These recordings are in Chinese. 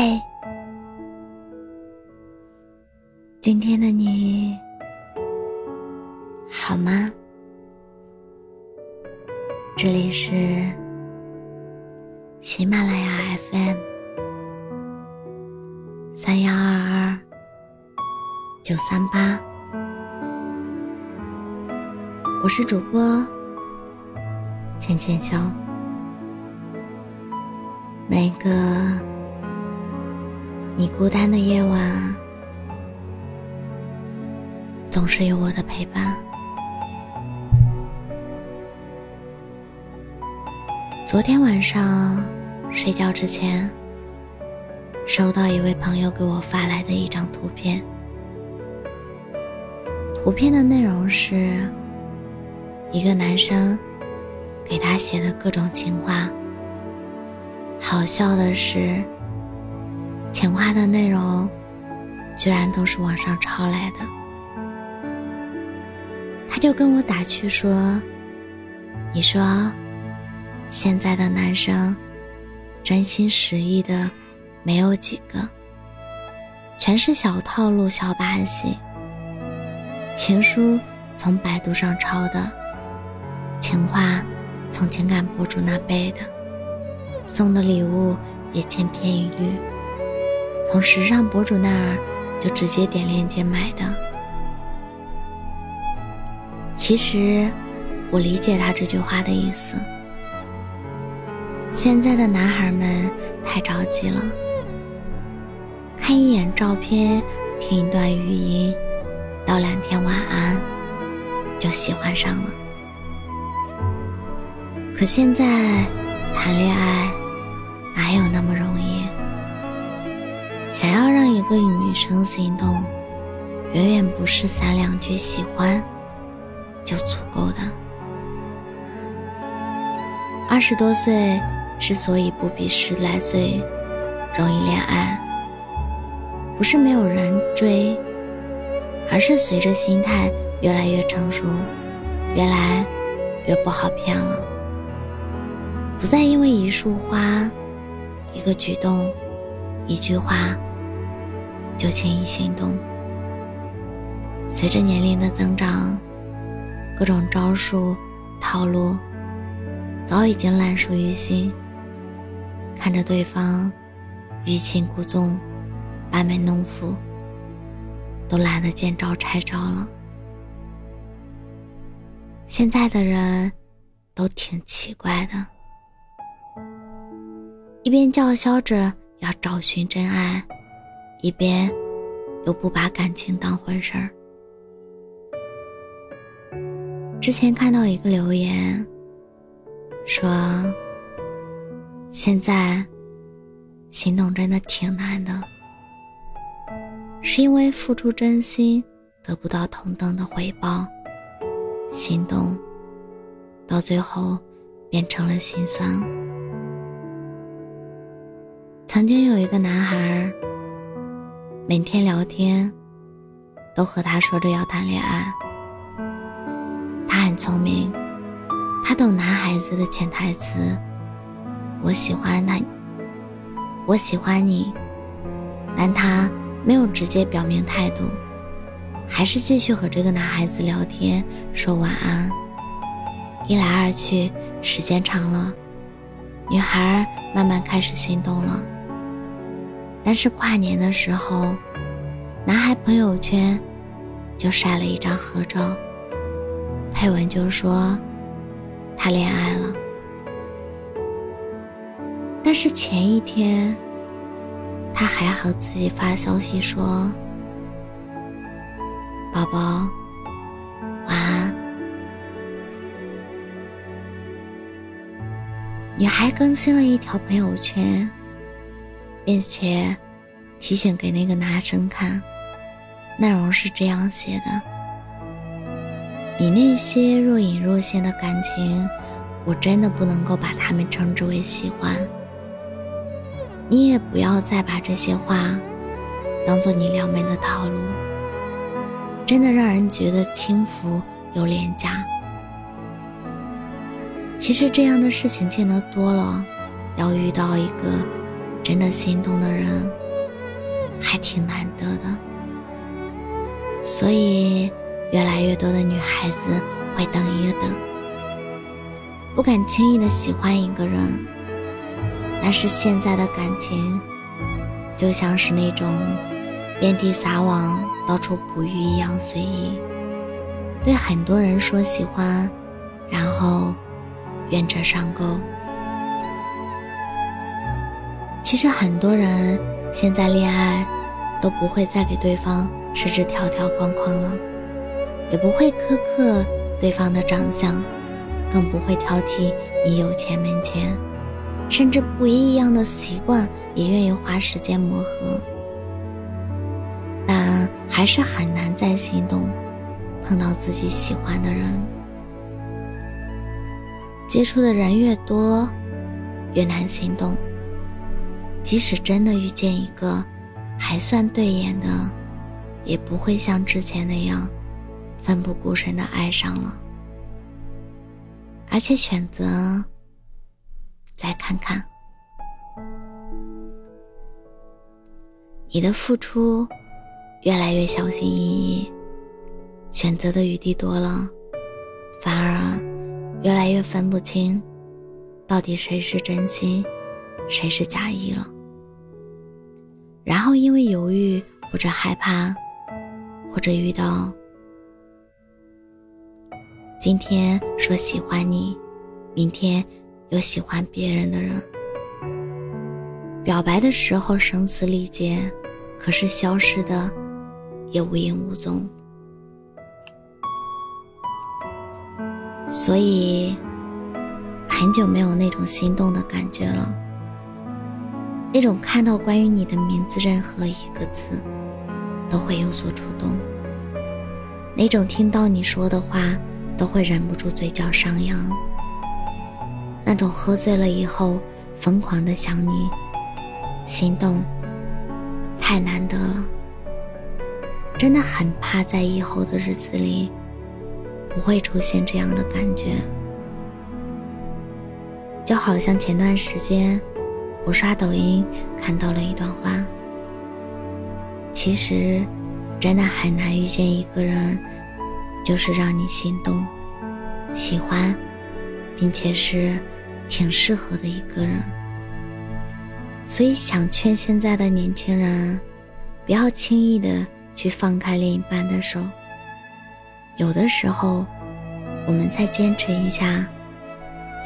嘿，今天的你好吗？这里是喜马拉雅 FM 三幺二二九三八，我是主播浅浅笑。每个你孤单的夜晚，总是有我的陪伴。昨天晚上睡觉之前，收到一位朋友给我发来的一张图片。图片的内容是一个男生给他写的各种情话。好笑的是，情话的内容居然都是网上抄来的。他就跟我打趣说：“你说，现在的男生真心实意的没有几个，全是小套路、小把戏。情书从百度上抄的，情话从情感博主那背的。”送的礼物也千篇一律，从时尚博主那儿就直接点链接买的。其实，我理解他这句话的意思。现在的男孩们太着急了，看一眼照片，听一段语音，道两天晚安，就喜欢上了。可现在谈恋爱。哪有那么容易？想要让一个女生心动，远远不是三两句喜欢就足够的。二十多岁之所以不比十来岁容易恋爱，不是没有人追，而是随着心态越来越成熟，越来越不好骗了，不再因为一束花。一个举动，一句话，就轻易心动。随着年龄的增长，各种招数、套路，早已经烂熟于心。看着对方欲擒故纵、班门弄斧，都懒得见招拆招了。现在的人，都挺奇怪的。一边叫嚣着要找寻真爱，一边又不把感情当回事儿。之前看到一个留言，说：“现在心动真的挺难的，是因为付出真心得不到同等的回报，心动到最后变成了心酸。”曾经有一个男孩，每天聊天，都和他说着要谈恋爱。他很聪明，他懂男孩子的潜台词：“我喜欢他，我喜欢你。”但他没有直接表明态度，还是继续和这个男孩子聊天，说晚安。一来二去，时间长了，女孩慢慢开始心动了。但是跨年的时候，男孩朋友圈就晒了一张合照，配文就说他恋爱了。但是前一天，他还和自己发消息说：“宝宝，晚安。”女孩更新了一条朋友圈。并且提醒给那个男生看，内容是这样写的：“你那些若隐若现的感情，我真的不能够把他们称之为喜欢。你也不要再把这些话当做你撩妹的套路，真的让人觉得轻浮又廉价。其实这样的事情见得多了，要遇到一个。”真的心动的人还挺难得的，所以越来越多的女孩子会等一等，不敢轻易的喜欢一个人。但是现在的感情，就像是那种遍地撒网、到处捕鱼一样随意，对很多人说喜欢，然后愿者上钩。其实很多人现在恋爱都不会再给对方设置条条框框了，也不会苛刻对方的长相，更不会挑剔你有钱没钱，甚至不一样的习惯也愿意花时间磨合。但还是很难再心动，碰到自己喜欢的人，接触的人越多，越难心动。即使真的遇见一个还算对眼的，也不会像之前那样奋不顾身的爱上了，而且选择再看看。你的付出越来越小心翼翼，选择的余地多了，反而越来越分不清到底谁是真心。谁是假意了？然后因为犹豫或者害怕，或者遇到今天说喜欢你，明天又喜欢别人的人，表白的时候声嘶力竭，可是消失的也无影无踪。所以很久没有那种心动的感觉了。那种看到关于你的名字任何一个字，都会有所触动；那种听到你说的话，都会忍不住嘴角上扬；那种喝醉了以后疯狂的想你，心动，太难得了。真的很怕在以后的日子里，不会出现这样的感觉，就好像前段时间。我刷抖音看到了一段话。其实，真的很难遇见一个人，就是让你心动、喜欢，并且是挺适合的一个人。所以，想劝现在的年轻人，不要轻易的去放开另一半的手。有的时候，我们再坚持一下，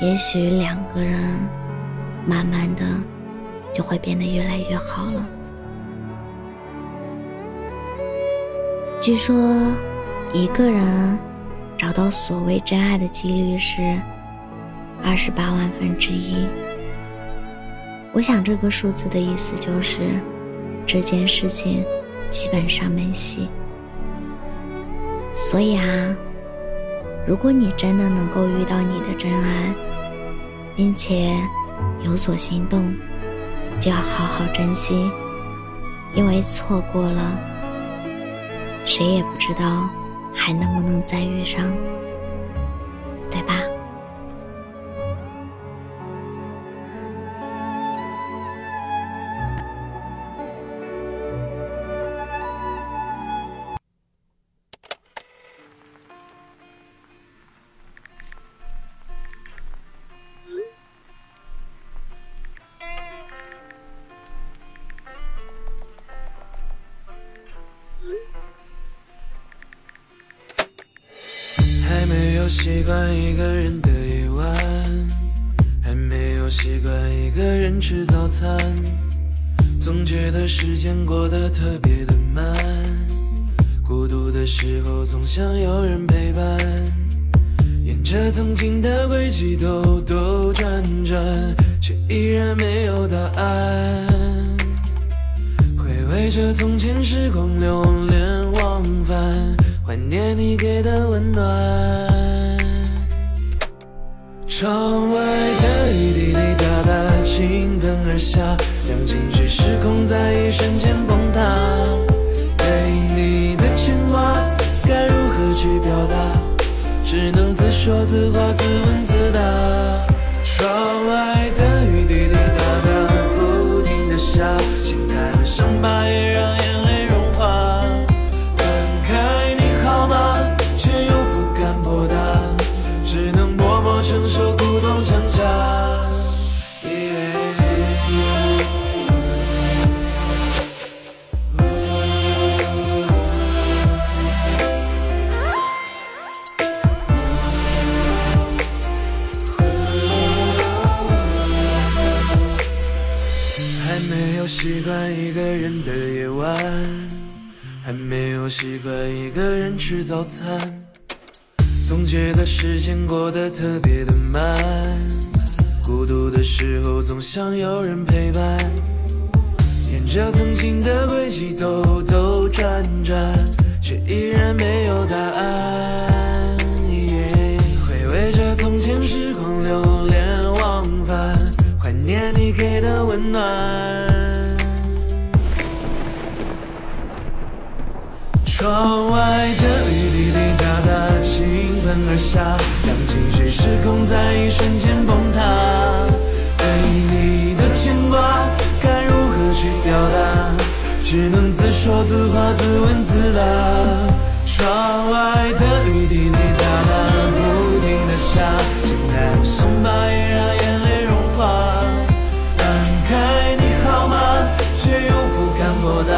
也许两个人。慢慢的，就会变得越来越好了。据说，一个人找到所谓真爱的几率是二十八万分之一。我想这个数字的意思就是，这件事情基本上没戏。所以啊，如果你真的能够遇到你的真爱，并且。有所心动，就要好好珍惜，因为错过了，谁也不知道还能不能再遇上，有习惯一个人的夜晚，还没有习惯一个人吃早餐，总觉得时间过得特别的慢，孤独的时候总想有人陪伴，沿着曾经的轨迹兜兜转转，却依然没有答案，回味着从前时光流连，怀念你给的温暖。窗外的雨滴滴答答，倾盆而下，让情绪失控在一瞬间崩塌。对你的牵挂，该如何去表达？只能自说自话，自问自答。窗一个人的夜晚，还没有习惯一个人吃早餐，总觉得时间过得特别的慢，孤独的时候总想有人陪伴，沿着曾经的轨迹兜兜转，自说自话，自问自答。窗外的雨滴滴答答，不停的下，简单的伤疤也让眼泪融化。打开你好吗？却又不敢拨打，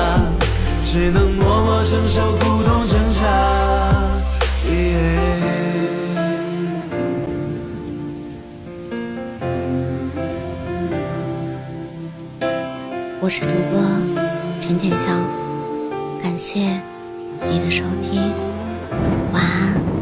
只能默默承受苦痛挣扎。我是主播浅浅笑，感谢你的收听，晚安。